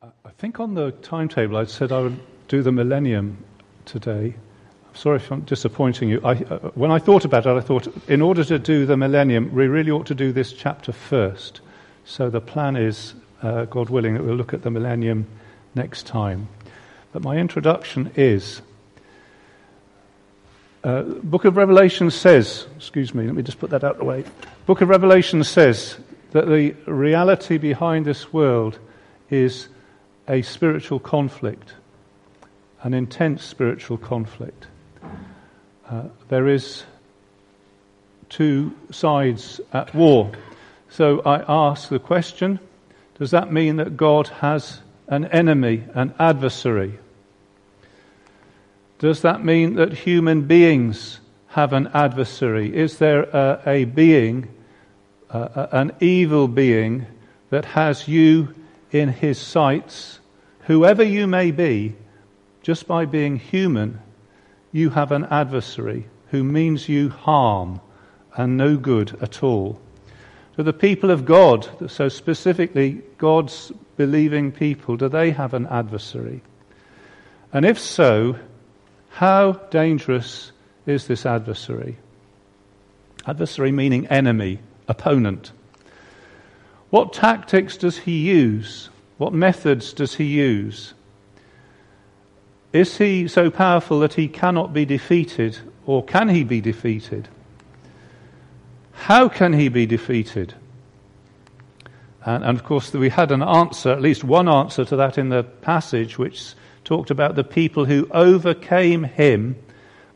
I think on the timetable I said I would do the millennium today. I'm sorry if I'm disappointing you. I, uh, when I thought about it, I thought in order to do the millennium, we really ought to do this chapter first. So the plan is, uh, God willing, that we'll look at the millennium next time. But my introduction is uh, Book of Revelation says, excuse me, let me just put that out of the way. Book of Revelation says that the reality behind this world is a spiritual conflict, an intense spiritual conflict. Uh, there is two sides at war. So I ask the question does that mean that God has an enemy, an adversary? Does that mean that human beings have an adversary? Is there a, a being, uh, an evil being, that has you in his sights Whoever you may be, just by being human, you have an adversary who means you harm and no good at all. To the people of God, so specifically God's believing people, do they have an adversary? And if so, how dangerous is this adversary? Adversary meaning enemy, opponent. What tactics does he use? What methods does he use? Is he so powerful that he cannot be defeated, or can he be defeated? How can he be defeated? And, and, of course, we had an answer, at least one answer to that in the passage, which talked about the people who overcame him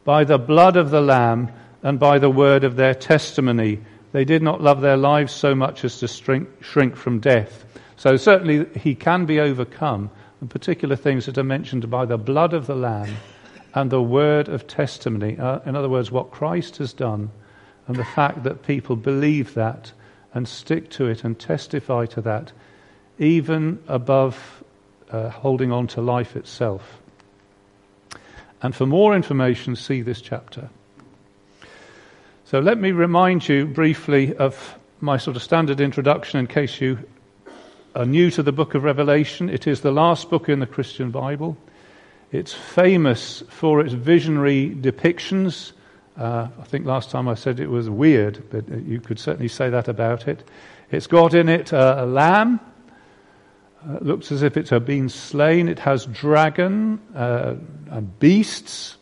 by the blood of the Lamb and by the word of their testimony. They did not love their lives so much as to shrink, shrink from death. So certainly he can be overcome, and particular things that are mentioned by the blood of the Lamb and the word of testimony. Uh, in other words, what Christ has done, and the fact that people believe that and stick to it and testify to that, even above uh, holding on to life itself. And for more information, see this chapter. So let me remind you briefly of my sort of standard introduction in case you are new to the book of Revelation. It is the last book in the Christian Bible. It's famous for its visionary depictions. Uh, I think last time I said it was weird, but you could certainly say that about it. It's got in it uh, a lamb. Uh, it looks as if it's been slain. It has dragon uh, and beasts.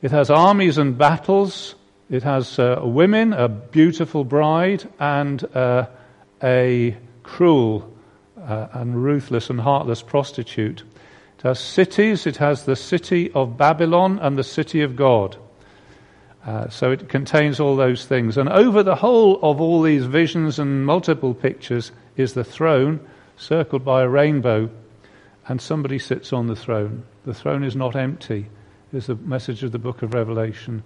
It has armies and battles. It has uh, women, a beautiful bride, and uh, a cruel uh, and ruthless and heartless prostitute. It has cities. It has the city of Babylon and the city of God. Uh, so it contains all those things. And over the whole of all these visions and multiple pictures is the throne, circled by a rainbow, and somebody sits on the throne. The throne is not empty, is the message of the book of Revelation.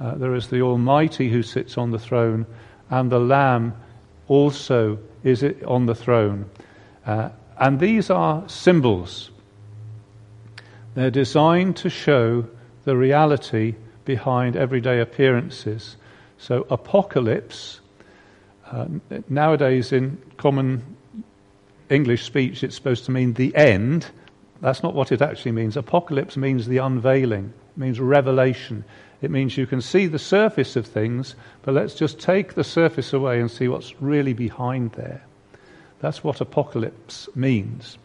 Uh, there is the Almighty who sits on the throne, and the Lamb also is on the throne. Uh, and these are symbols. They're designed to show the reality behind everyday appearances. So, apocalypse, uh, nowadays in common English speech, it's supposed to mean the end. That's not what it actually means. Apocalypse means the unveiling, it means revelation. It means you can see the surface of things, but let's just take the surface away and see what's really behind there. That's what apocalypse means.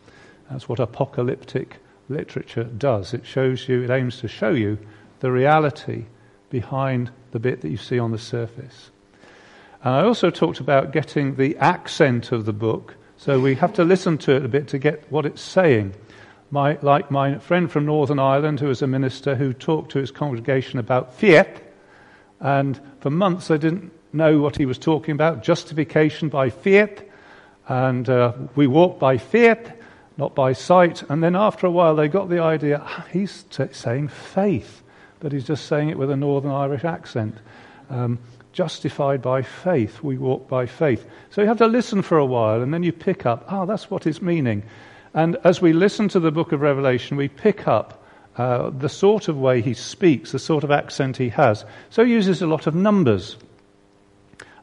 That's what apocalyptic literature does. It shows you, it aims to show you the reality behind the bit that you see on the surface. And I also talked about getting the accent of the book, so we have to listen to it a bit to get what it's saying. My, like my friend from Northern Ireland, who was a minister, who talked to his congregation about fiat, and for months they didn't know what he was talking about justification by fiat. And uh, we walk by faith, not by sight. And then after a while, they got the idea he's t- saying faith, but he's just saying it with a Northern Irish accent. Um, justified by faith, we walk by faith. So you have to listen for a while, and then you pick up, ah, that's what it's meaning. And as we listen to the book of Revelation, we pick up uh, the sort of way he speaks, the sort of accent he has. So he uses a lot of numbers.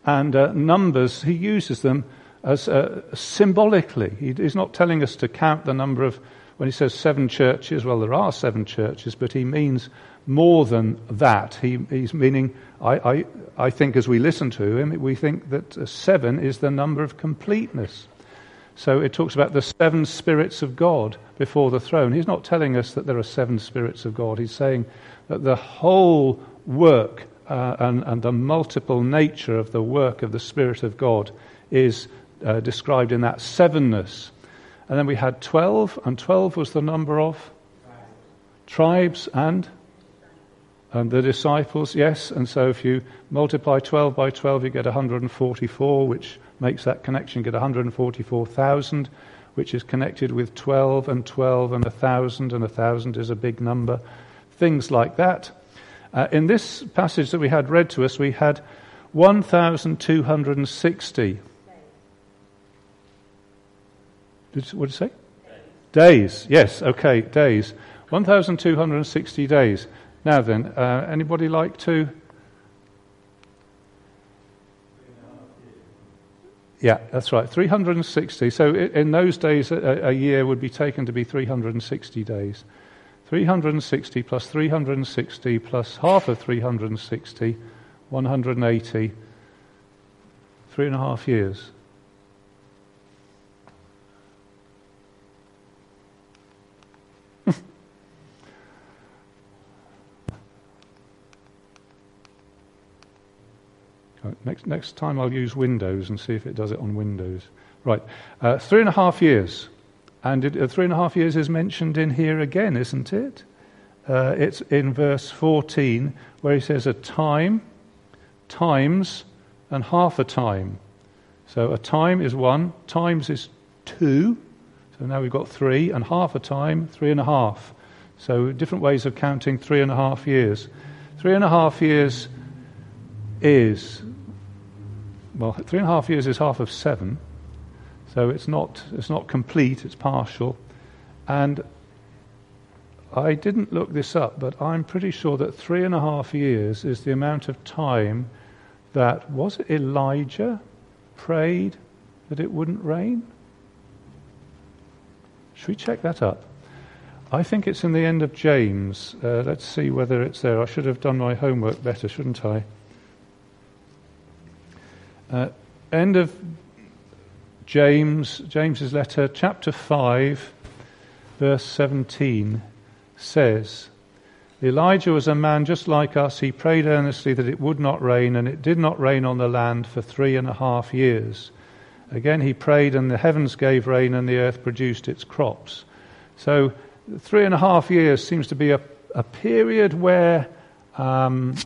And uh, numbers, he uses them as uh, symbolically. He, he's not telling us to count the number of, when he says seven churches, well, there are seven churches, but he means more than that. He, he's meaning, I, I, I think as we listen to him, we think that uh, seven is the number of completeness. So it talks about the seven spirits of God before the throne. He's not telling us that there are seven spirits of God. He's saying that the whole work uh, and, and, the multiple nature of the work of the Spirit of God is uh, described in that sevenness. And then we had 12, and 12 was the number of tribes and and the disciples, yes. And so if you multiply 12 by 12, you get 144, which makes that connection get 144,000, which is connected with 12 and 12 and 1,000, and 1,000 is a big number. Things like that. Uh, in this passage that we had read to us, we had 1,260. Did, what did you say? Days. days. Yes, okay, days. 1,260 days. Now then, uh, anybody like to? Yeah, that's right. 360. So in those days, a, a, year would be taken to be 360 days. 360 plus 360 plus half of 360, 180, three and a half years. Next, next time I'll use Windows and see if it does it on Windows. Right, uh, three and a half years. And it, uh, three and a half years is mentioned in here again, isn't it? Uh, it's in verse 14 where he says a time, times, and half a time. So a time is one, times is two. So now we've got three, and half a time, three and a half. So different ways of counting three and a half years. Three and a half years is well, three and a half years is half of seven, so it's not, it's not complete, it's partial. And I didn't look this up, but I'm pretty sure that three and a half years is the amount of time that, was it Elijah prayed that it wouldn't rain? Should we check that up? I think it's in the end of James. Uh, let's see whether it's there. I should have done my homework better, shouldn't I? Uh, end of James, James's letter, chapter 5, verse 17 says, Elijah was a man just like us. He prayed earnestly that it would not rain, and it did not rain on the land for three and a half years. Again, he prayed, and the heavens gave rain, and the earth produced its crops. So, three and a half years seems to be a, a period where um,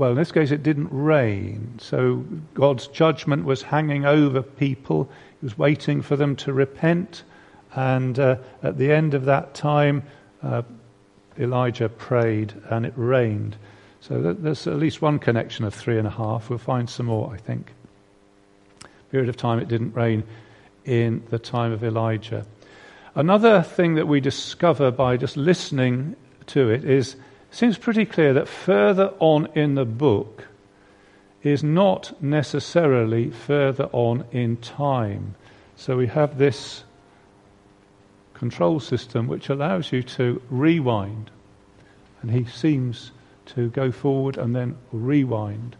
well, in this case, it didn't rain. So God's judgment was hanging over people. He was waiting for them to repent. And uh, at the end of that time, uh, Elijah prayed and it rained. So there's at least one connection of three and a half. We'll find some more, I think. Period of time it didn't rain in the time of Elijah. Another thing that we discover by just listening to it is seems pretty clear that further on in the book is not necessarily further on in time. So we have this control system which allows you to rewind. And he seems to go forward and then rewind,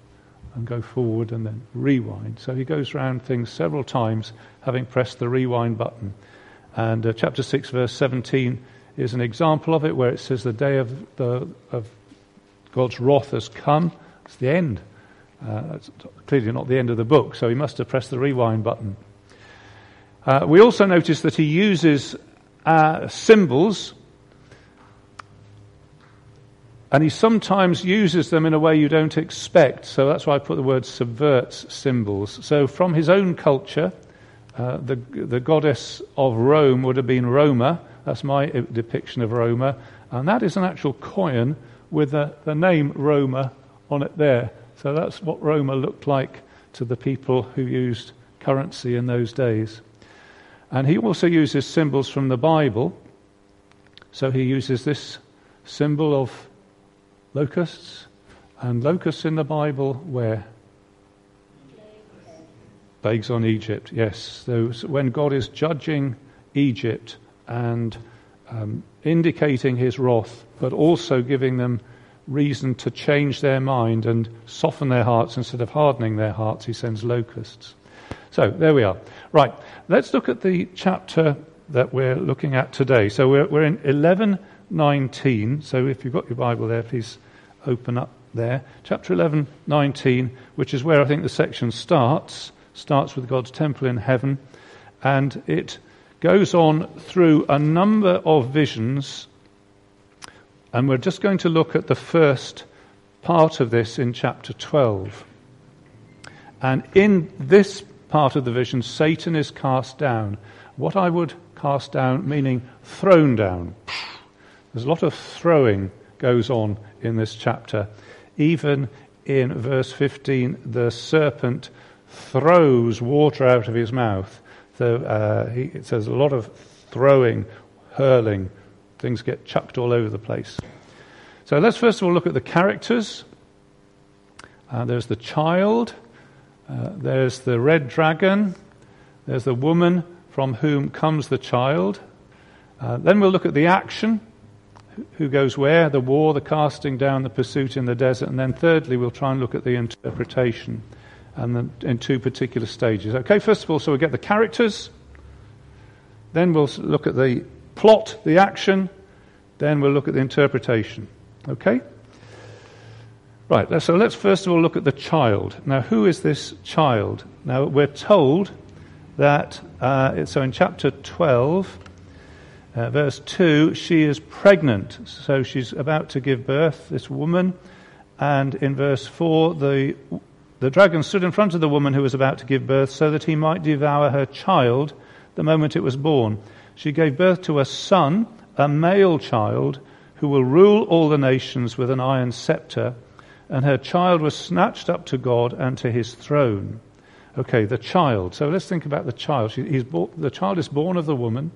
and go forward and then rewind. So he goes around things several times, having pressed the rewind button. And uh, chapter 6, verse 17 is an example of it where it says the day of, the, of God's wrath has come. It's the end. Uh, clearly not the end of the book, so he must have pressed the rewind button. Uh, we also notice that he uses uh, symbols, and he sometimes uses them in a way you don't expect. So that's why I put the word subverts symbols. So from his own culture, uh, the, the goddess of Rome would have been Roma, that's my depiction of Roma. And that is an actual coin with the, the name Roma on it there. So that's what Roma looked like to the people who used currency in those days. And he also uses symbols from the Bible. So he uses this symbol of locusts. And locusts in the Bible, where? Plagues on Egypt, yes. Those, when God is judging Egypt and um, indicating his wrath, but also giving them reason to change their mind and soften their hearts instead of hardening their hearts, he sends locusts. So there we are. Right, let's look at the chapter that we're looking at today. So we're, we're in 11:19. So if you've got your Bible there, please open up there. Chapter 11:19, which is where I think the section starts. Starts with God's temple in heaven, and it goes on through a number of visions and we're just going to look at the first part of this in chapter 12. And in this part of the vision, Satan is cast down. What I would cast down, meaning thrown down. There's a lot of throwing goes on in this chapter. Even in verse 15, the serpent throws water out of his mouth. So, uh, he, it says a lot of throwing, hurling, Things get chucked all over the place. So let's first of all look at the characters. Uh, there's the child, uh, there's the red dragon, there's the woman from whom comes the child. Uh, then we'll look at the action who goes where, the war, the casting down, the pursuit in the desert. And then thirdly, we'll try and look at the interpretation and in two particular stages. Okay, first of all, so we get the characters. Then we'll look at the plot, the action, then we'll look at the interpretation. Okay? Right, so let's first of all look at the child. Now, who is this child? Now, we're told that, uh, so in chapter 12, uh, verse 2, she is pregnant. So she's about to give birth, this woman. And in verse 4, the, the dragon stood in front of the woman who was about to give birth so that he might devour her child the moment it was born. She gave birth to a son, a male child, who will rule all the nations with an iron scepter, and her child was snatched up to God and to his throne. Okay, the child. So let's think about the child. Born, the child is born of the woman.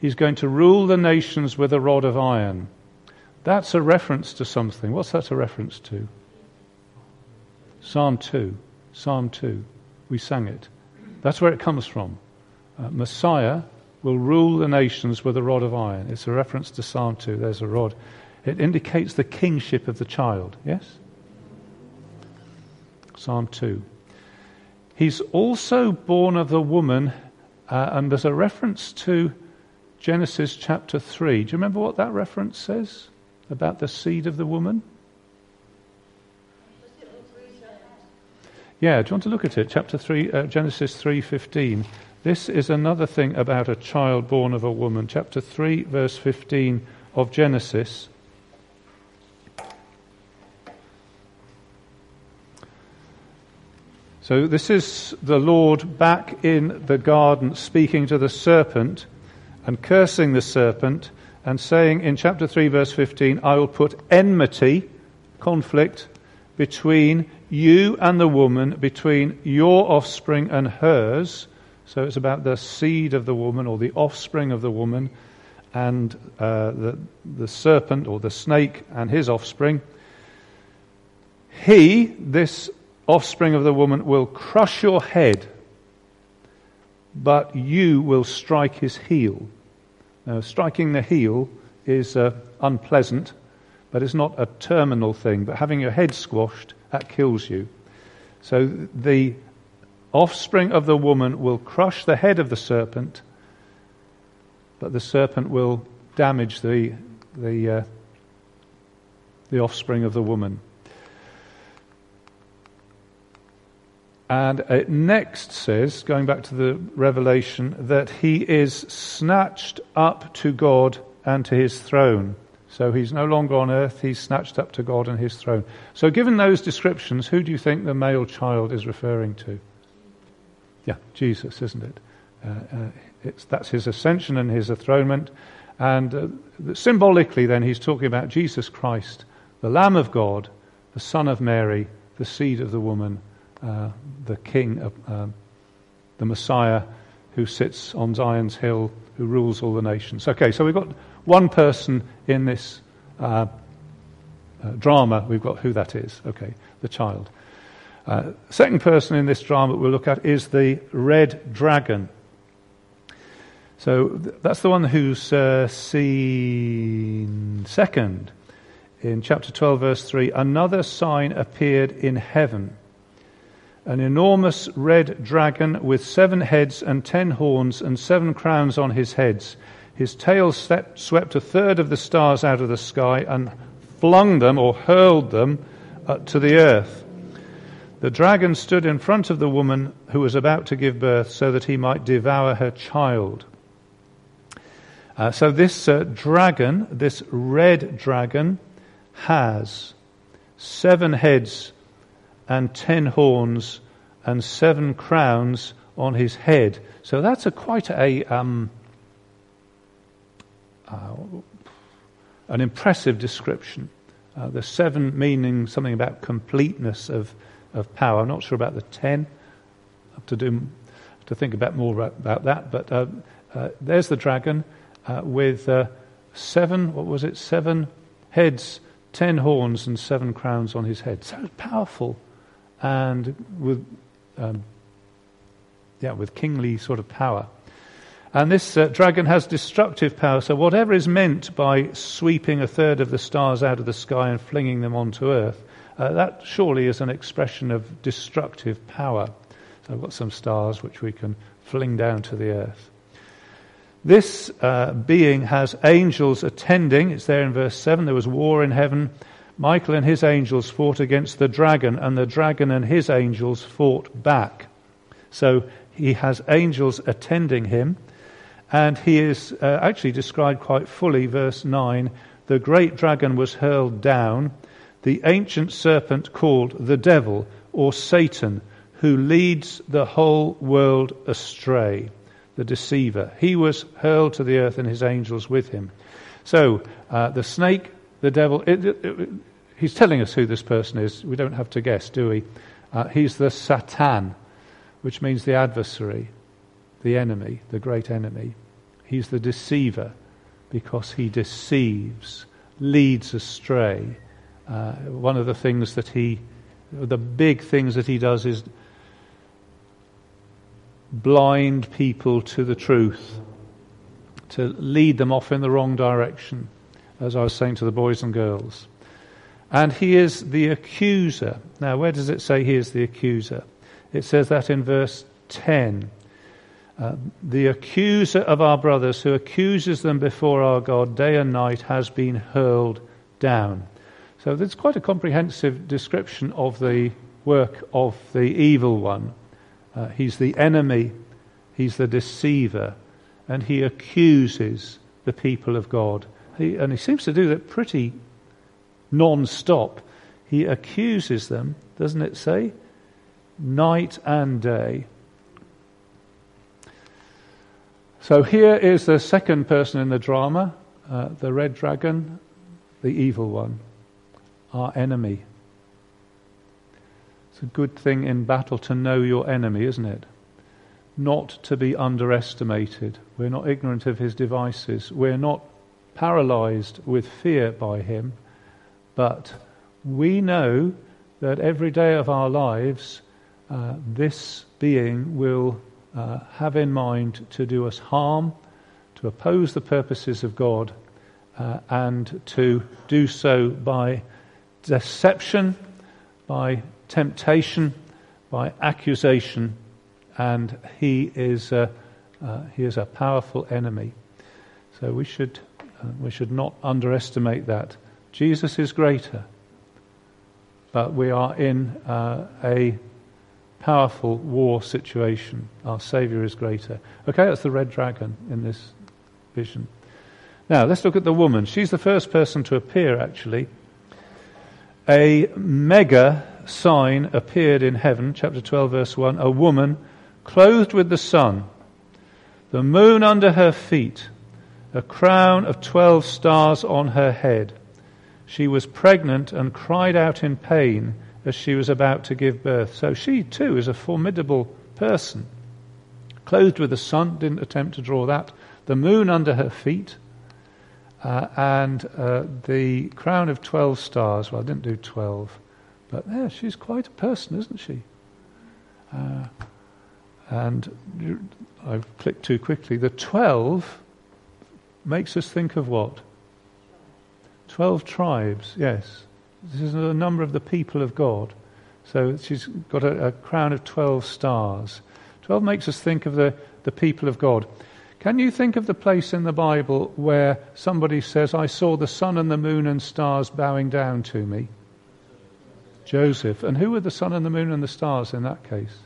He's going to rule the nations with a rod of iron. That's a reference to something. What's that a reference to? Psalm 2. Psalm 2. We sang it. That's where it comes from. Uh, Messiah will rule the nations with a rod of iron. It's a reference to Psalm 2. There's a rod. It indicates the kingship of the child. Yes? Psalm 2. He's also born of the woman, uh, and there's a reference to Genesis chapter 3. Do you remember what that reference says about the seed of the woman? Yeah, do you want to look at it? Chapter 3, uh, Genesis 3:15. This is another thing about a child born of a woman. Chapter 3, verse 15 of Genesis. So, this is the Lord back in the garden speaking to the serpent and cursing the serpent and saying in chapter 3, verse 15, I will put enmity, conflict, between you and the woman, between your offspring and hers so it's about the seed of the woman or the offspring of the woman and uh, the, the serpent or the snake and his offspring. He, this offspring of the woman, will crush your head, but you will strike his heel. Now, striking the heel is uh, unpleasant, but it's not a terminal thing. But having your head squashed, that kills you. So the offspring of the woman will crush the head of the serpent, but the serpent will damage the, the, uh, the offspring of the woman. And it next says, going back to the revelation, that he is snatched up to God and to his throne. So he's no longer on earth, he's snatched up to God and his throne. So, given those descriptions, who do you think the male child is referring to? Yeah, Jesus, isn't it? Uh, uh, that's his ascension and his enthronement. And uh, symbolically, then, he's talking about Jesus Christ, the Lamb of God, the Son of Mary, the seed of the woman, uh, the King, of, um, the Messiah who sits on Zion's hill, who rules all the nations. Okay, so we've got one person in this uh, uh, drama. We've got who that is. Okay, the child. Uh, second person in this drama we'll look at is the red dragon. So th- that's the one who's uh, seen second in chapter 12, verse 3. Another sign appeared in heaven an enormous red dragon with seven heads and ten horns and seven crowns on his heads. His tail swept a third of the stars out of the sky and flung them or hurled them uh, to the earth. The dragon stood in front of the woman who was about to give birth so that he might devour her child. Uh, so, this uh, dragon, this red dragon, has seven heads and ten horns and seven crowns on his head. So that's a quite a um, uh, an impressive description. Uh, the seven meaning something about completeness of, of power. I'm not sure about the ten. I have to do to think about more about that. But uh, uh there's the dragon uh, with uh, seven. What was it? Seven heads, ten horns, and seven crowns on his head. So powerful and with, um, yeah, with kingly sort of power. And this uh, dragon has destructive power, so whatever is meant by sweeping a third of the stars out of the sky and flinging them onto earth, uh, that surely is an expression of destructive power. So I've got some stars which we can fling down to the earth. This uh, being has angels attending. It's there in verse 7. There was war in heaven. Michael and his angels fought against the dragon, and the dragon and his angels fought back. So he has angels attending him, and he is uh, actually described quite fully, verse 9. The great dragon was hurled down, the ancient serpent called the devil or Satan, who leads the whole world astray, the deceiver. He was hurled to the earth and his angels with him. So uh, the snake the devil, it, it, it, he's telling us who this person is. We don't have to guess, do we? Uh, he's the Satan, which means the adversary, the enemy, the great enemy. He's the deceiver because he deceives, leads astray. Uh, one of the things that he, the big things that he does is blind people to the truth, to lead them off in the wrong direction as I was saying to the boys and girls. And he is the accuser. Now, where does it say he is the accuser? It says that in verse 10. Uh, the accuser of our brothers, who accuses them before our God day and night, has been hurled down. So there's quite a comprehensive description of the work of the evil one. Uh, he's the enemy, he's the deceiver, and he accuses the people of God. He, and he seems to do that pretty non stop. He accuses them, doesn't it say? Night and day. So here is the second person in the drama, uh, the red dragon, the evil one, our enemy. It's a good thing in battle to know your enemy, isn't it? Not to be underestimated. We're not ignorant of his devices. We're not paralyzed with fear by him, but we know that every day of our lives, uh, this being will uh, have in mind to do us harm, to oppose the purposes of God, uh, and to do so by deception, by temptation, by accusation, and he is a, uh, he is a powerful enemy. So we should uh, we should not underestimate that. Jesus is greater, but we are in uh, a powerful war situation. Our Saviour is greater. Okay, that's the red dragon in this vision. Now, let's look at the woman. She's the first person to appear, actually. A mega sign appeared in heaven, chapter 12, verse 1. A woman clothed with the sun, the moon under her feet a crown of 12 stars on her head. She was pregnant and cried out in pain as she was about to give birth. So she too is a formidable person. Clothed with the sun, didn't attempt to draw that. The moon under her feet, uh, and uh, the crown of 12 stars. Well, I didn't do 12. But there, she's quite a person, isn't she? Uh, and I've clicked too quickly. The 12 makes us think of what? 12 tribes, yes. This is the number of the people of God. So she's got a, a crown of 12 stars. 12 makes us think of the, the people of God. Can you think of the place in the Bible where somebody says, I saw the sun and the moon and stars bowing down to me? Joseph. And who were the sun and the moon and the stars in that case?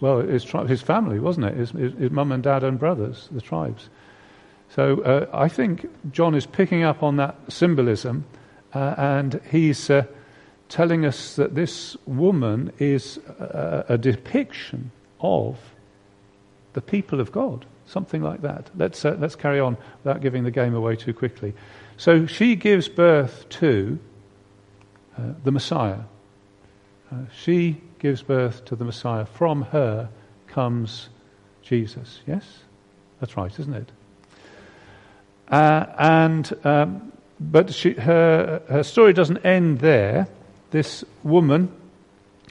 Well, his, his family, wasn't it? His, his, his mum and dad and brothers, the tribes. So uh, I think John is picking up on that symbolism uh, and he's uh, telling us that this woman is a, a, depiction of the people of God, something like that. Let's, uh, let's carry on without giving the game away too quickly. So she gives birth to uh, the Messiah. Uh, she gives birth to the Messiah. From her comes Jesus. Yes? That's right, isn't it? Uh, and um, but she, her her story doesn't end there. This woman,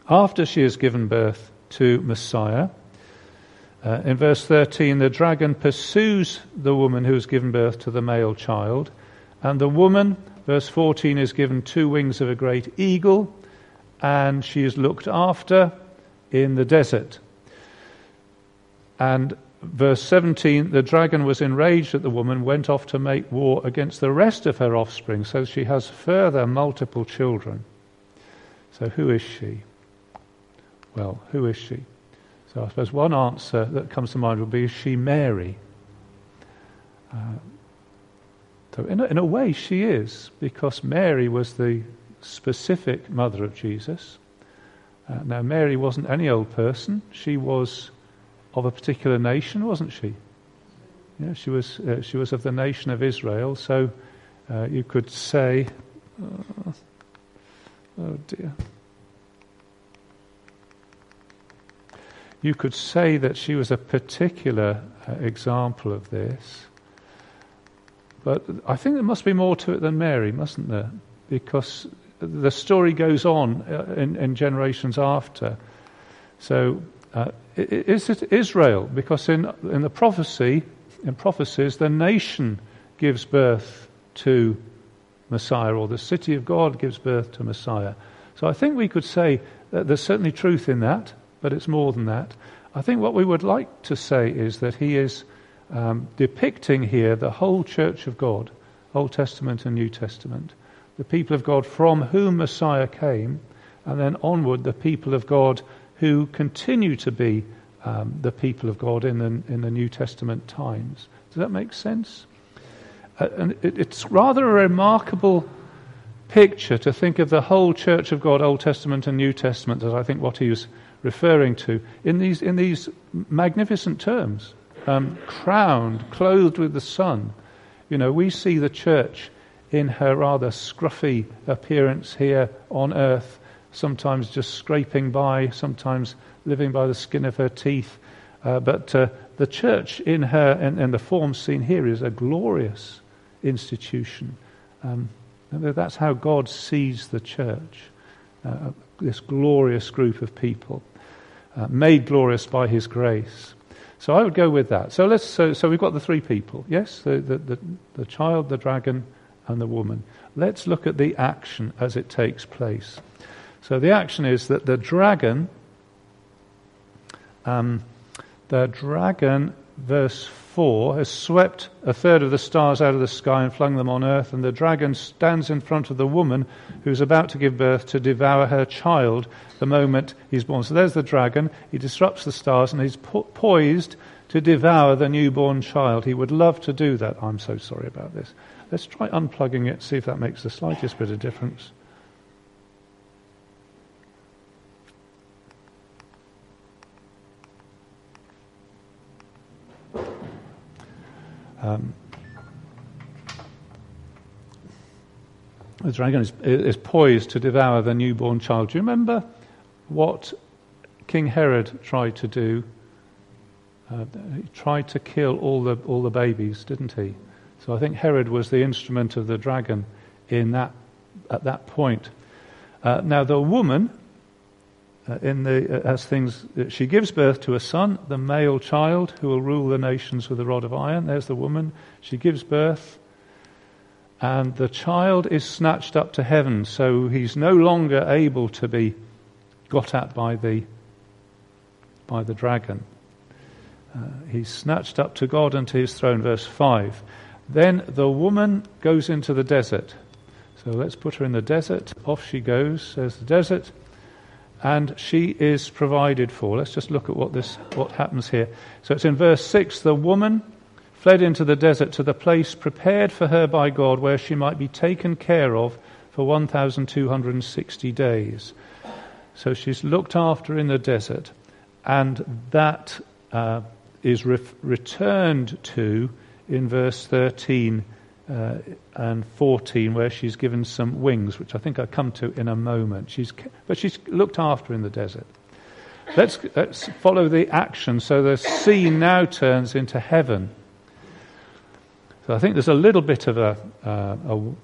after she has given birth to Messiah, uh, in verse 13, the dragon pursues the woman who has given birth to the male child, and the woman, verse 14, is given two wings of a great eagle, and she is looked after in the desert. And verse 17 the dragon was enraged at the woman, went off to make war against the rest of her offspring, so she has further multiple children. So, who is she? Well, who is she? So, I suppose one answer that comes to mind would be is she Mary? Uh, so, in a, in a way, she is, because Mary was the specific mother of Jesus. Uh, now, Mary wasn't any old person. She was of a particular nation, wasn't she? Yeah, she was. Uh, she was of the nation of Israel. So uh, you could say, uh, oh dear. You could say that she was a particular uh, example of this. But I think there must be more to it than Mary, mustn't there? Because the story goes on uh, in, in generations after. So uh, is it Israel? Because in, in the prophecy, in prophecies, the nation gives birth to Messiah, or the city of God gives birth to Messiah. So I think we could say that there's certainly truth in that, but it's more than that. I think what we would like to say is that he is um, depicting here the whole church of God, Old Testament and New Testament, the people of God from whom Messiah came, and then onward the people of God who continue to be um, the people of God in the, in the New Testament times. Does that make sense? Uh, and it, it's rather a remarkable picture to think of the whole Church of God, Old Testament and New Testament, as I think what he was referring to, in these, in these magnificent terms. Um, crowned, clothed with the sun. You know, we see the church in her rather scruffy appearance here on earth sometimes just scraping by, sometimes living by the skin of her teeth. Uh, but uh, the church, in her and, in, the form seen here, is a glorious institution. Um, that's how God sees the church. Uh, this glorious group of people, uh, made glorious by His grace. So I would go with that. So let's. So, so we've got the three people. Yes, the, the, the, the child, the dragon, and the woman. Let's look at the action as it takes place. So the action is that the dragon, um, the dragon, verse 4, has swept a third of the stars out of the sky and flung them on earth, and the dragon stands in front of the woman who's about to give birth to devour her child the moment he's born. So there's the dragon. He disrupts the stars and he's po- poised to devour the newborn child. He would love to do that. I'm so sorry about this. Let's try unplugging it, see if that makes the slightest bit of difference. Um, the dragon is, is, poised to devour the newborn child. Do you remember what King Herod tried to do? Uh, he tried to kill all the, all the babies, didn't he? So I think Herod was the instrument of the dragon in that, at that point. Uh, now, the woman, uh, in the, uh, as things, uh, she gives birth to a son, the male child, who will rule the nations with a rod of iron. There's the woman. She gives birth, and the child is snatched up to heaven, so he's no longer able to be got at by the, by the dragon. Uh, he's snatched up to God and to his throne, verse 5. Then the woman goes into the desert. So let's put her in the desert. Off she goes, says the desert, and she is provided for. Let's just look at what this what happens here. So it's in verse six. The woman fled into the desert to the place prepared for her by God, where she might be taken care of for 1,260 days. So she's looked after in the desert, and that uh, is re- returned to in verse 13 uh, and 14, where she's given some wings, which I think I'll come to in a moment. She's, but she's looked after in the desert. Let's, let's follow the action. So the sea now turns into heaven. So I think there's a little bit of a, uh,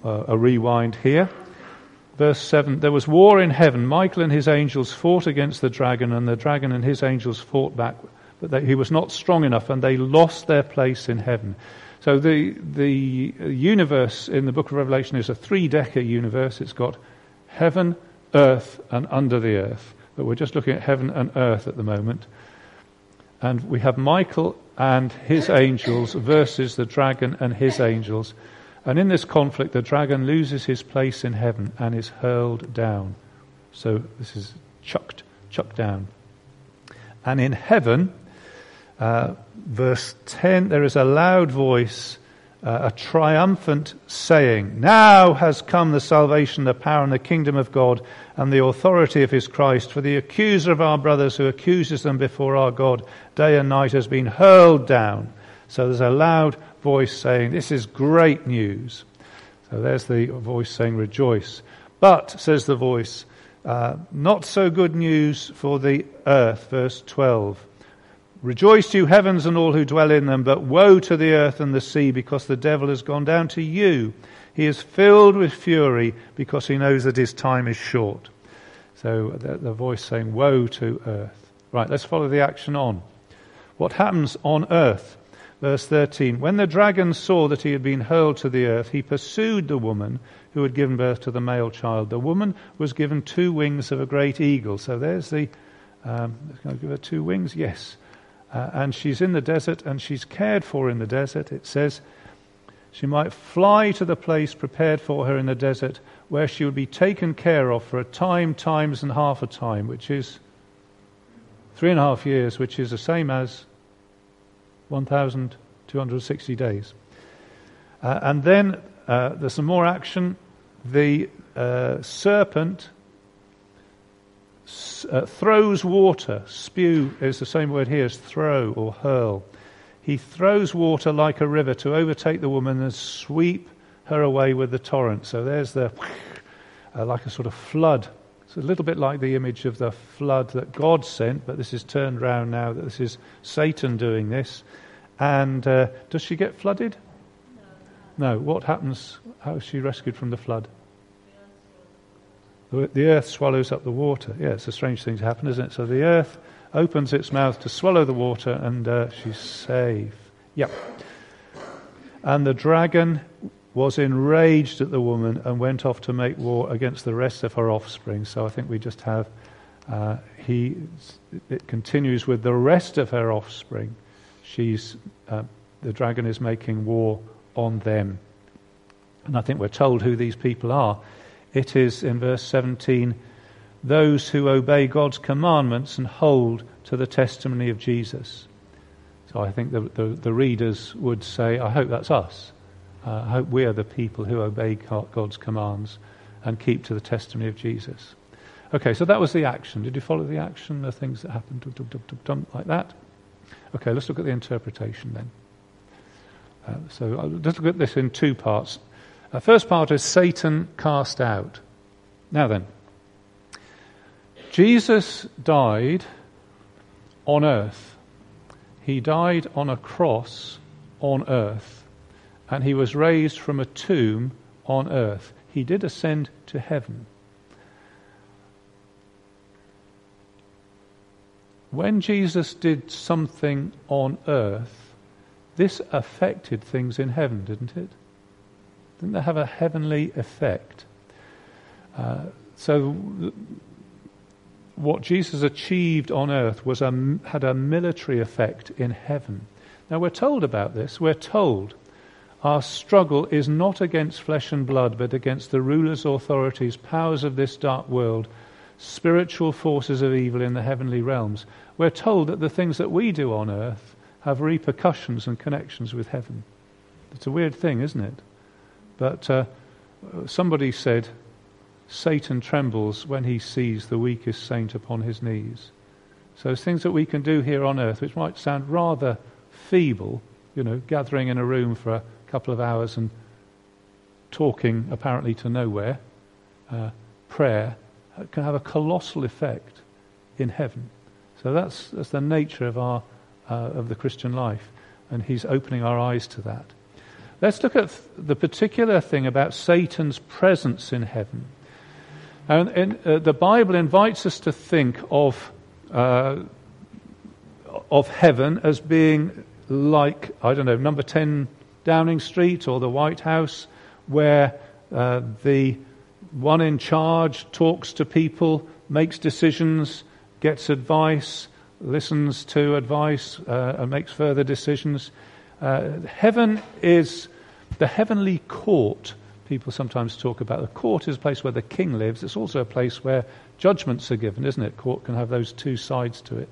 a, a rewind here. Verse 7 There was war in heaven. Michael and his angels fought against the dragon, and the dragon and his angels fought back but they, he was not strong enough, and they lost their place in heaven. So the the universe in the book of Revelation is a three-decker universe. It's got heaven, earth, and under the earth. But we're just looking at heaven and earth at the moment. And we have Michael and his angels versus the dragon and his angels. And in this conflict, the dragon loses his place in heaven and is hurled down. So this is chucked, chucked down. And in heaven, uh, verse 10 there is a loud voice, uh, a triumphant saying, Now has come the salvation, the power, and the kingdom of God, and the authority of his Christ. For the accuser of our brothers who accuses them before our God day and night has been hurled down. So there's a loud voice saying, This is great news. So there's the voice saying, Rejoice. But, says the voice, uh, not so good news for the earth, verse 12. Rejoice, you heavens and all who dwell in them, but woe to the earth and the sea, because the devil has gone down to you. He is filled with fury, because he knows that his time is short. So the, the voice saying, Woe to earth. Right, let's follow the action on. What happens on earth? Verse 13 When the dragon saw that he had been hurled to the earth, he pursued the woman who had given birth to the male child. The woman was given two wings of a great eagle. So there's the. Um, I give her two wings? Yes. Uh, and she's in the desert and she's cared for in the desert. It says she might fly to the place prepared for her in the desert where she would be taken care of for a time, times, and half a time, which is three and a half years, which is the same as 1,260 days. Uh, and then uh, there's some more action. The uh, serpent uh, throws water. Spew is the same word here as throw or hurl. He throws water like a river to overtake the woman and sweep her away with the torrent. So there's the, uh, like a sort of flood. It's a little bit like the image of the flood that God sent, but this is turned round now that this is Satan doing this. And uh, does she get flooded? No. no. What happens? How is she rescued from the flood? The earth swallows up the water. Yeah, it's a strange thing to happen, isn't it? So the earth opens its mouth to swallow the water, and uh, she's safe. Yep. And the dragon was enraged at the woman and went off to make war against the rest of her offspring. So I think we just have uh, he. It continues with the rest of her offspring. She's uh, the dragon is making war on them, and I think we're told who these people are it is in verse 17 those who obey God's commandments and hold to the testimony of Jesus. So I think the, the, the readers would say, I hope that's us. Uh, I hope we are the people who obey God's commands and keep to the testimony of Jesus. Okay, so that was the action. Did you follow the action, the things that happened like that? Okay, let's look at the interpretation then. Uh, so let's look at this in two parts. The first part is Satan cast out. Now then, Jesus died on earth. He died on a cross on earth, and he was raised from a tomb on earth. He did ascend to heaven. When Jesus did something on earth, this affected things in heaven, didn't it? Didn't it have a heavenly effect? Uh, so, what Jesus achieved on earth was a, had a military effect in heaven. Now, we're told about this. We're told our struggle is not against flesh and blood, but against the rulers, authorities, powers of this dark world, spiritual forces of evil in the heavenly realms. We're told that the things that we do on earth have repercussions and connections with heaven. It's a weird thing, isn't it? But uh, somebody said, Satan trembles when he sees the weakest saint upon his knees. So things that we can do here on earth, which might sound rather feeble, you know, gathering in a room for a couple of hours and talking apparently to nowhere, uh, prayer, uh, can have a colossal effect in heaven. So that's, that's the nature of, our, uh, of the Christian life, and he's opening our eyes to that. Let's look at the particular thing about Satan's presence in heaven. And, and uh, the Bible invites us to think of, uh, of heaven as being like, I don't know, number 10 Downing Street or the White House, where uh, the one in charge talks to people, makes decisions, gets advice, listens to advice, uh, and makes further decisions. Uh, heaven is the heavenly court. People sometimes talk about the court is a place where the king lives. It's also a place where judgments are given, isn't it? Court can have those two sides to it.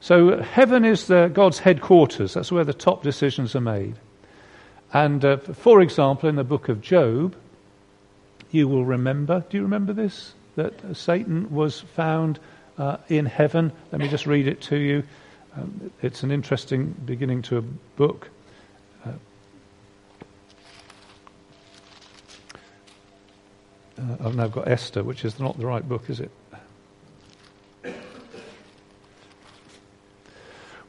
So heaven is the, God's headquarters. That's where the top decisions are made. And uh, for example, in the book of Job, you will remember, do you remember this? That Satan was found uh, in heaven. Let me just read it to you. Um, it's an interesting beginning to a book. Uh, uh I've now got Esther, which is not the right book, is it?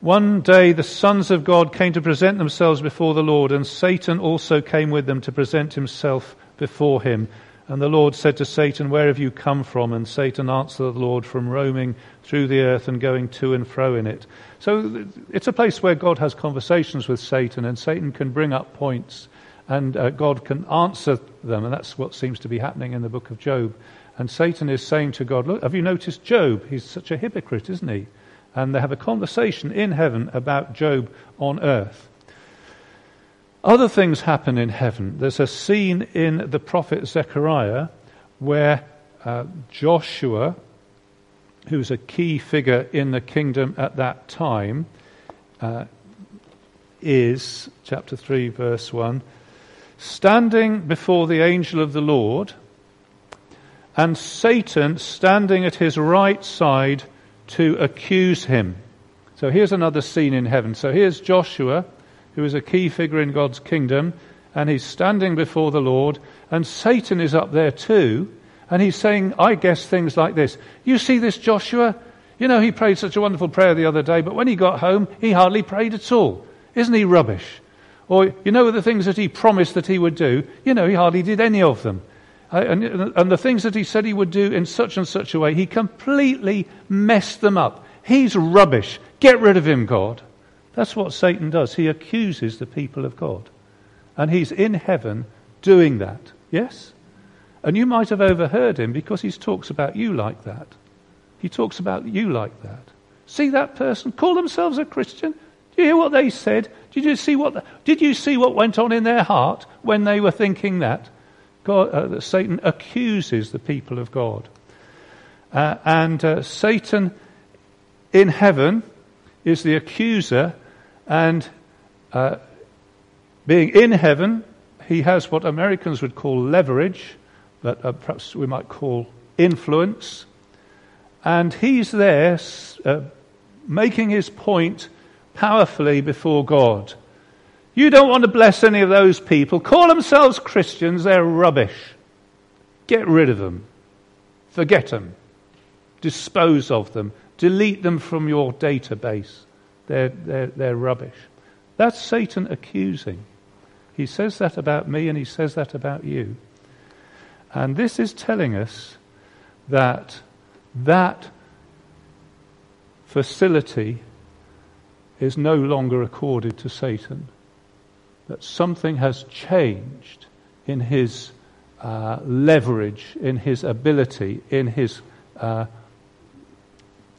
One day the sons of God came to present themselves before the Lord, and Satan also came with them to present himself before him. And the Lord said to Satan, Where have you come from? And Satan answered the Lord, From roaming through the earth and going to and fro in it. So it's a place where God has conversations with Satan, and Satan can bring up points, and uh, God can answer them. And that's what seems to be happening in the book of Job. And Satan is saying to God, Look, have you noticed Job? He's such a hypocrite, isn't he? and they have a conversation in heaven about Job on earth. Other things happen in heaven. There's a scene in the prophet Zechariah where uh, Joshua, who's a key figure in the kingdom at that time, uh, is, chapter 3, verse 1, standing before the angel of the Lord, and Satan standing at his right side to accuse him. So here's another scene in heaven. So here's Joshua, who is a key figure in God's kingdom, and he's standing before the Lord, and Satan is up there too, and he's saying, I guess, things like this. You see this, Joshua? You know, he prayed such a wonderful prayer the other day, but when he got home, he hardly prayed at all. Isn't he rubbish? Or, you know, the things that he promised that he would do, you know, he hardly did any of them. And, and the things that he said he would do in such and such a way, he completely messed them up. He's rubbish. Get rid of him, God. That's what Satan does. He accuses the people of God. And he's in heaven doing that. Yes? And you might have overheard him because he talks about you like that. He talks about you like that. See that person? Call themselves a Christian? Do you hear what they said? Did you see what, the, did you see what went on in their heart when they were thinking that? God, uh, Satan accuses the people of God. Uh, and uh, Satan in heaven is the accuser, and uh, being in heaven, he has what Americans would call leverage, but uh, perhaps we might call influence. And he's there uh, making his point powerfully before God. You don't want to bless any of those people. Call themselves Christians, they're rubbish. Get rid of them. Forget them. Dispose of them. Delete them from your database. They're, they're, they're rubbish. That's Satan accusing. He says that about me and he says that about you. And this is telling us that that facility is no longer accorded to Satan. That something has changed in his uh, leverage, in his ability, in his uh,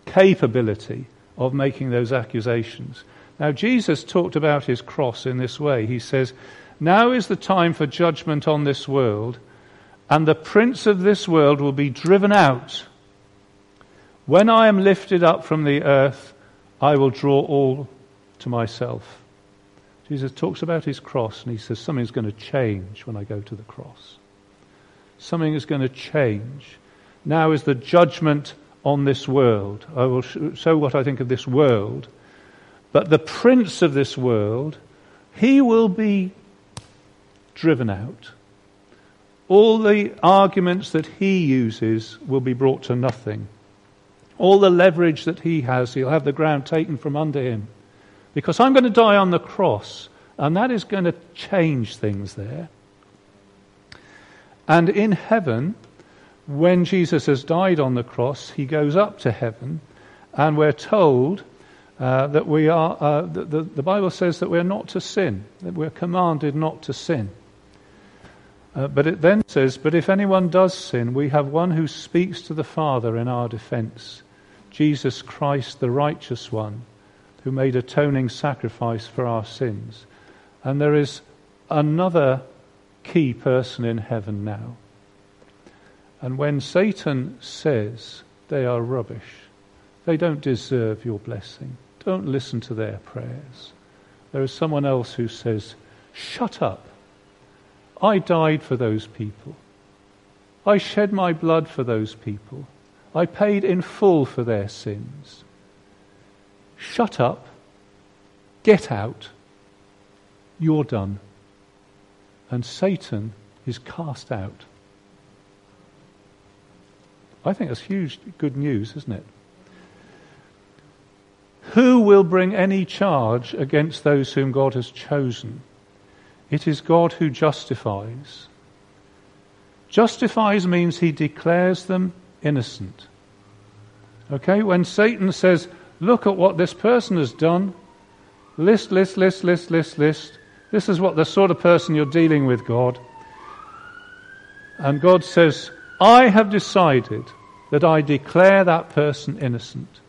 capability of making those accusations. Now, Jesus talked about his cross in this way. He says, Now is the time for judgment on this world, and the prince of this world will be driven out. When I am lifted up from the earth, I will draw all to myself. Jesus talks about his cross, and he says, Something's going to change when I go to the cross. Something is going to change. Now is the judgment on this world. I will show what I think of this world. But the prince of this world, he will be driven out. All the arguments that he uses will be brought to nothing. All the leverage that he has, he'll have the ground taken from under him. Because I'm going to die on the cross, and that is going to change things there. And in heaven, when Jesus has died on the cross, he goes up to heaven, and we're told uh, that we are, uh, the, the, the, Bible says that we're not to sin, that we're commanded not to sin. Uh, but it then says, But if anyone does sin, we have one who speaks to the Father in our defense, Jesus Christ, the righteous one, who made atoning sacrifice for our sins. And there is another key person in heaven now. And when Satan says they are rubbish, they don't deserve your blessing, don't listen to their prayers. There is someone else who says, Shut up. I died for those people. I shed my blood for those people. I paid in full for their sins. Shut up. Get out. You're done. And Satan is cast out. I think that's huge good news, isn't it? Who will bring any charge against those whom God has chosen? It is God who justifies. Justifies means he declares them innocent. Okay? When Satan says, Look at what this person has done, list, list, list, list, list, list. This is what the sort of person you're dealing with, God. And God says, I have decided that I declare that person innocent.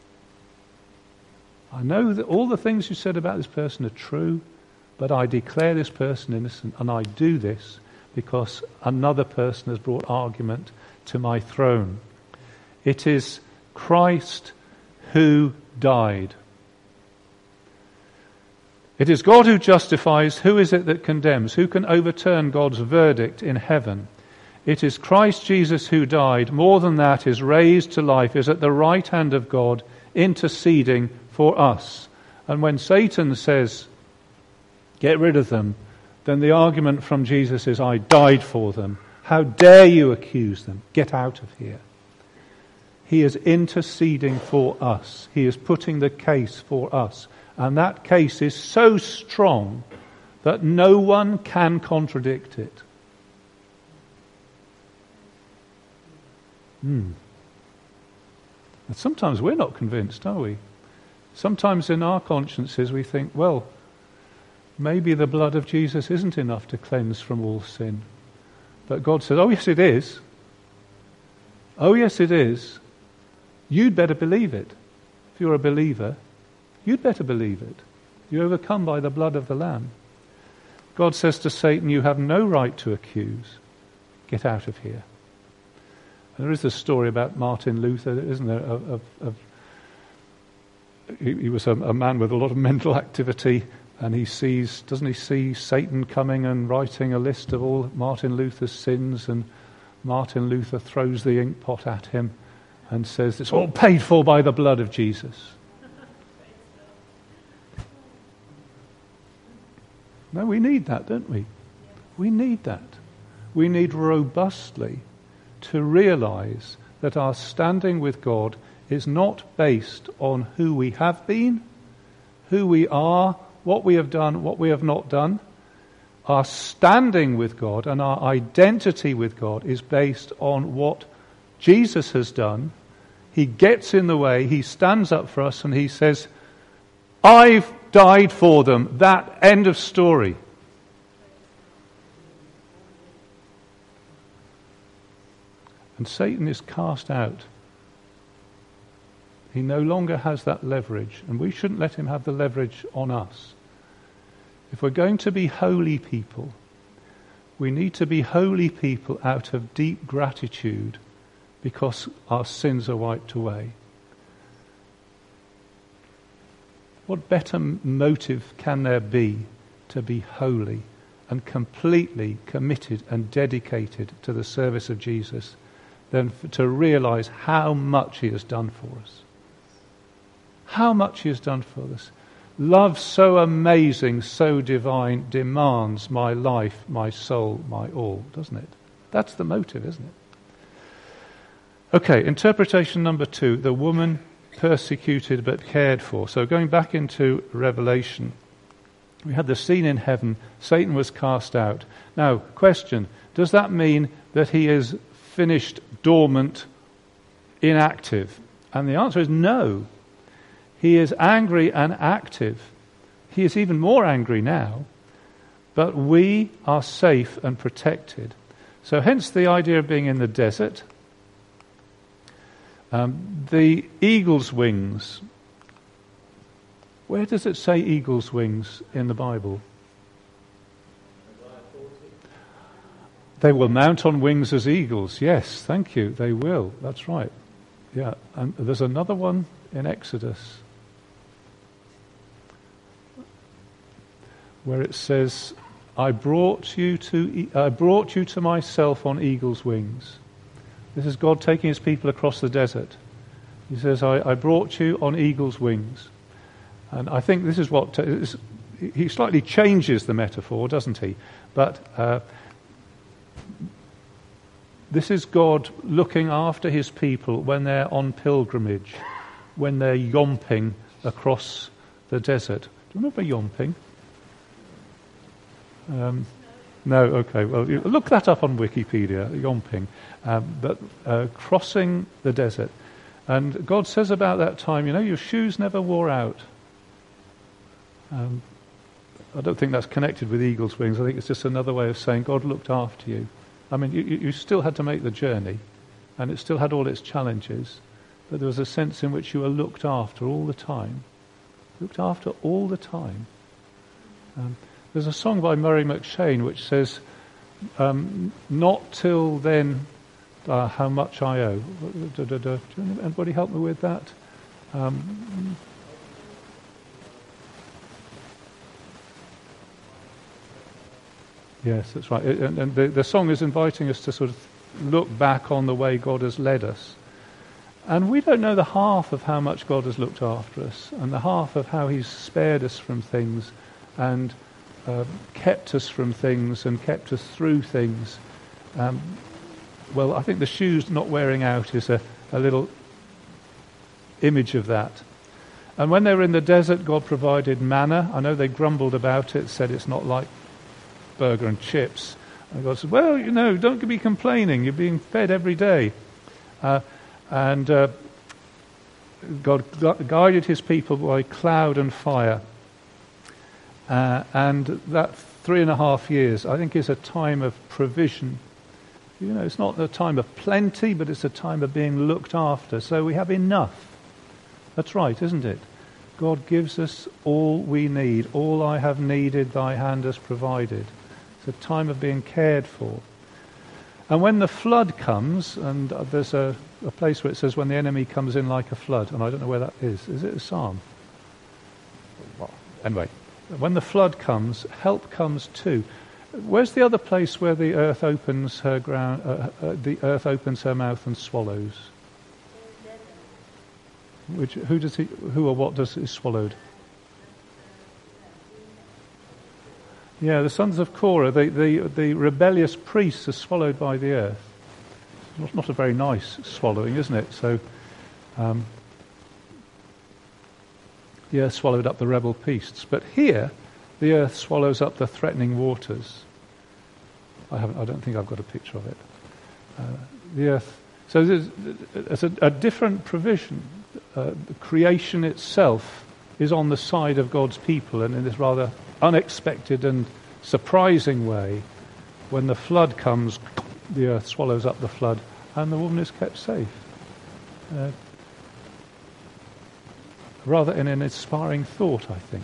I know that all the things you said about this person are true, but I declare this person innocent, and I do this because another person has brought argument to my throne. It is Christ who died. It is God who justifies. Who is it that condemns? Who can overturn God's verdict in heaven? It is Christ Jesus who died, more than that, is raised to life, is at the right hand of God, interceding for us. And when Satan says, get rid of them, then the argument from Jesus is, I died for them. How dare you accuse them? Get out of here. He is interceding for us. He is putting the case for us. And that case is so strong that no one can contradict it. Hmm. And sometimes we're not convinced, are we? Sometimes in our consciences we think, well, maybe the blood of Jesus isn't enough to cleanse from all sin. But God says, oh, yes, it is. Oh, yes, it is. You'd better believe it. If you're a believer, you'd better believe it. You're overcome by the blood of the Lamb. God says to Satan, You have no right to accuse. Get out of here. There is a story about Martin Luther, isn't there? Of, of, of he, he, was a, a, man with a lot of mental activity, and he sees, doesn't he see Satan coming and writing a list of all Martin Luther's sins, and Martin Luther throws the ink pot at him and says, It's all paid for by the blood of Jesus. No, we need that, don't we? We need that. We need robustly to realize that our standing with God is not based on who we have been, who we are, what we have done, what we have not done. Our standing with God and our identity with God is based on what Jesus has done He gets in the way, he stands up for us, and he says, I've died for them. That end of story. And Satan is cast out. He no longer has that leverage, and we shouldn't let him have the leverage on us. If we're going to be holy people, we need to be holy people out of deep gratitude because our sins are wiped away. What better motive can there be to be holy and completely committed and dedicated to the service of Jesus than to realize how much He has done for us? How much He has done for us. Love so amazing, so divine, demands my life, my soul, my all, doesn't it? That's the motive, isn't it? Okay, interpretation number two the woman persecuted but cared for. So going back into Revelation, we had the scene in heaven, Satan was cast out. Now, question does that mean that he is finished, dormant, inactive? And the answer is no. He is angry and active. He is even more angry now. But we are safe and protected. So, hence the idea of being in the desert. Um, the eagle's wings. Where does it say eagle's wings in the Bible? They will mount on wings as eagles. Yes, thank you. They will. That's right. Yeah. And there's another one in Exodus. where it says, I brought you to, I brought you to myself on eagle's wings. This is God taking his people across the desert. He says, I, I brought you on eagle's wings. And I think this is what, he slightly changes the metaphor, doesn't he? But uh, this is God looking after his people when they're on pilgrimage, when they're yomping across the desert. Do you remember yomping? Um, no, okay. Well, look that up on Wikipedia, yomping. Um, but uh, crossing the desert. And God says about that time, you know, your shoes never wore out. Um, I don't think that's connected with eagle's wings. I think it's just another way of saying God looked after you. I mean, you, you still had to make the journey, and it still had all its challenges, but there was a sense in which you were looked after all the time. Looked after all the time. Um, there's a song by Murray M'Cheyne which says, um, Not till then uh, how much I owe. Anybody help me with that? Um, yes, that's right. And, and the, the song is inviting us to sort of look back on the way God has led us. And we don't know the half of how much God has looked after us and the half of how He's spared us from things and uh, kept us from things and kept us through things. Um, well, I think the shoes not wearing out is a, a little image of that. And when they were in the desert, God provided manna. I know they grumbled about it, said it's not like burger and chips. And God said, Well, you know, don't be complaining. You're being fed every day. Uh, and uh, God guided his people by cloud and fire. Uh, and that three and a half years, I think, is a time of provision. You know, it's not a time of plenty, but it's a time of being looked after. So we have enough. That's right, isn't it? God gives us all we need. All I have needed, thy hand has provided. It's a time of being cared for. And when the flood comes, and there's a, a place where it says, when the enemy comes in like a flood, and I don't know where that is. Is it a psalm? Well, anyway, when the flood comes, help comes too. Where's the other place where the earth opens her ground, uh, uh, the earth opens her mouth and swallows? Which, who does he, who or what does is swallowed? Yeah, the sons of Korah, the, the, the rebellious priests, are swallowed by the earth. It's not a very nice swallowing, isn't it? So, um, the earth swallowed up the rebel priests. But here, the earth swallows up the threatening waters. I, haven't, I don't think I've got a picture of it. Uh, the earth So there's a, a, different provision. Uh, creation itself is on the side of God's people, and in this rather unexpected and surprising way, when the flood comes, the earth swallows up the flood, and the woman is kept safe. Uh, rather in an inspiring thought, I think.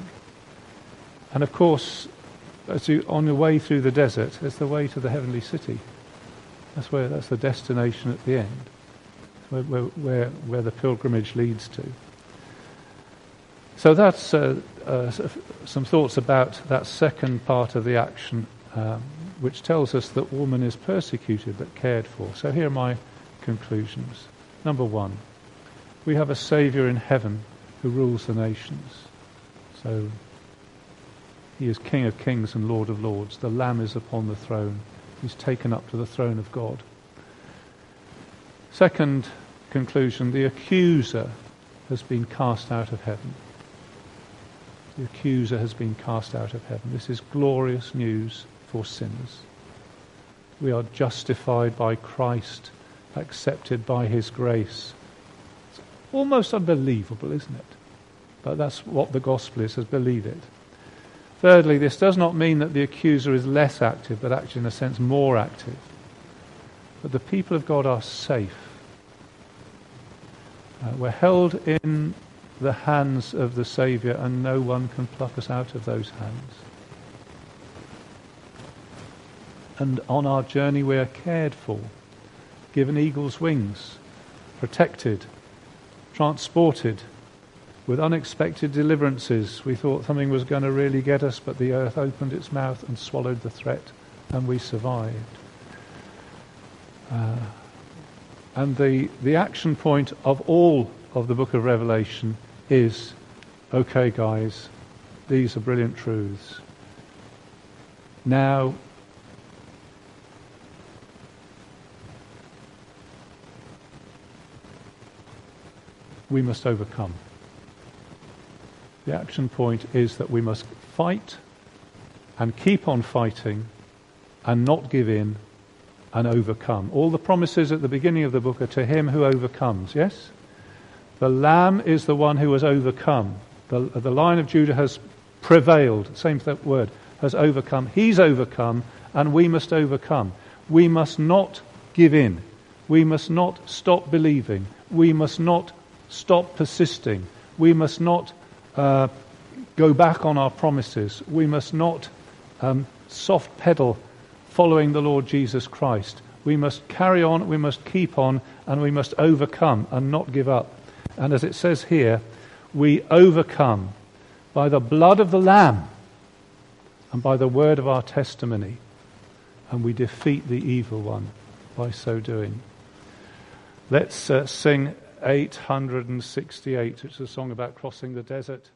And of course, as you, on your way through the desert, it's the way to the heavenly city. That's where that's the destination at the end, where, where, where, where the pilgrimage leads to. So that's uh, uh, some thoughts about that second part of the action, um, which tells us that woman is persecuted but cared for. So here are my conclusions. Number one, we have a Saviour in heaven who rules the nations. So he is King of kings and Lord of lords. The Lamb is upon the throne. He's taken up to the throne of God. Second conclusion, the accuser has been cast out of heaven. The accuser has been cast out of heaven. This is glorious news for sinners. We are justified by Christ, accepted by his grace. It's almost unbelievable, isn't it? But that's what the gospel is, as believe it. Thirdly, this does not mean that the accuser is less active, but actually, in a sense, more active. But the people of God are safe. Uh, we're held in the hands of the Saviour, and no one can pluck us out of those hands. And on our journey, we are cared for, given eagle's wings, protected, transported with unexpected deliverances. We thought something was going to really get us, but the earth opened its mouth and swallowed the threat, and we survived. Uh, and the, the action point of all of the book of Revelation is okay, guys, these are brilliant truths. Now, we must overcome. The action point is that we must fight and keep on fighting and not give in and overcome. All the promises at the beginning of the book are to him who overcomes, yes? The Lamb is the one who has overcome. The, the Lion of Judah has prevailed, same word, has overcome. He's overcome, and we must overcome. We must not give in. We must not stop believing. We must not stop persisting. We must not uh, go back on our promises. We must not um, soft pedal following the Lord Jesus Christ. We must carry on, we must keep on, and we must overcome and not give up. And as it says here, we overcome by the blood of the Lamb and by the word of our testimony, and we defeat the evil one by so doing. Let's uh, sing 868. It's a song about crossing the desert.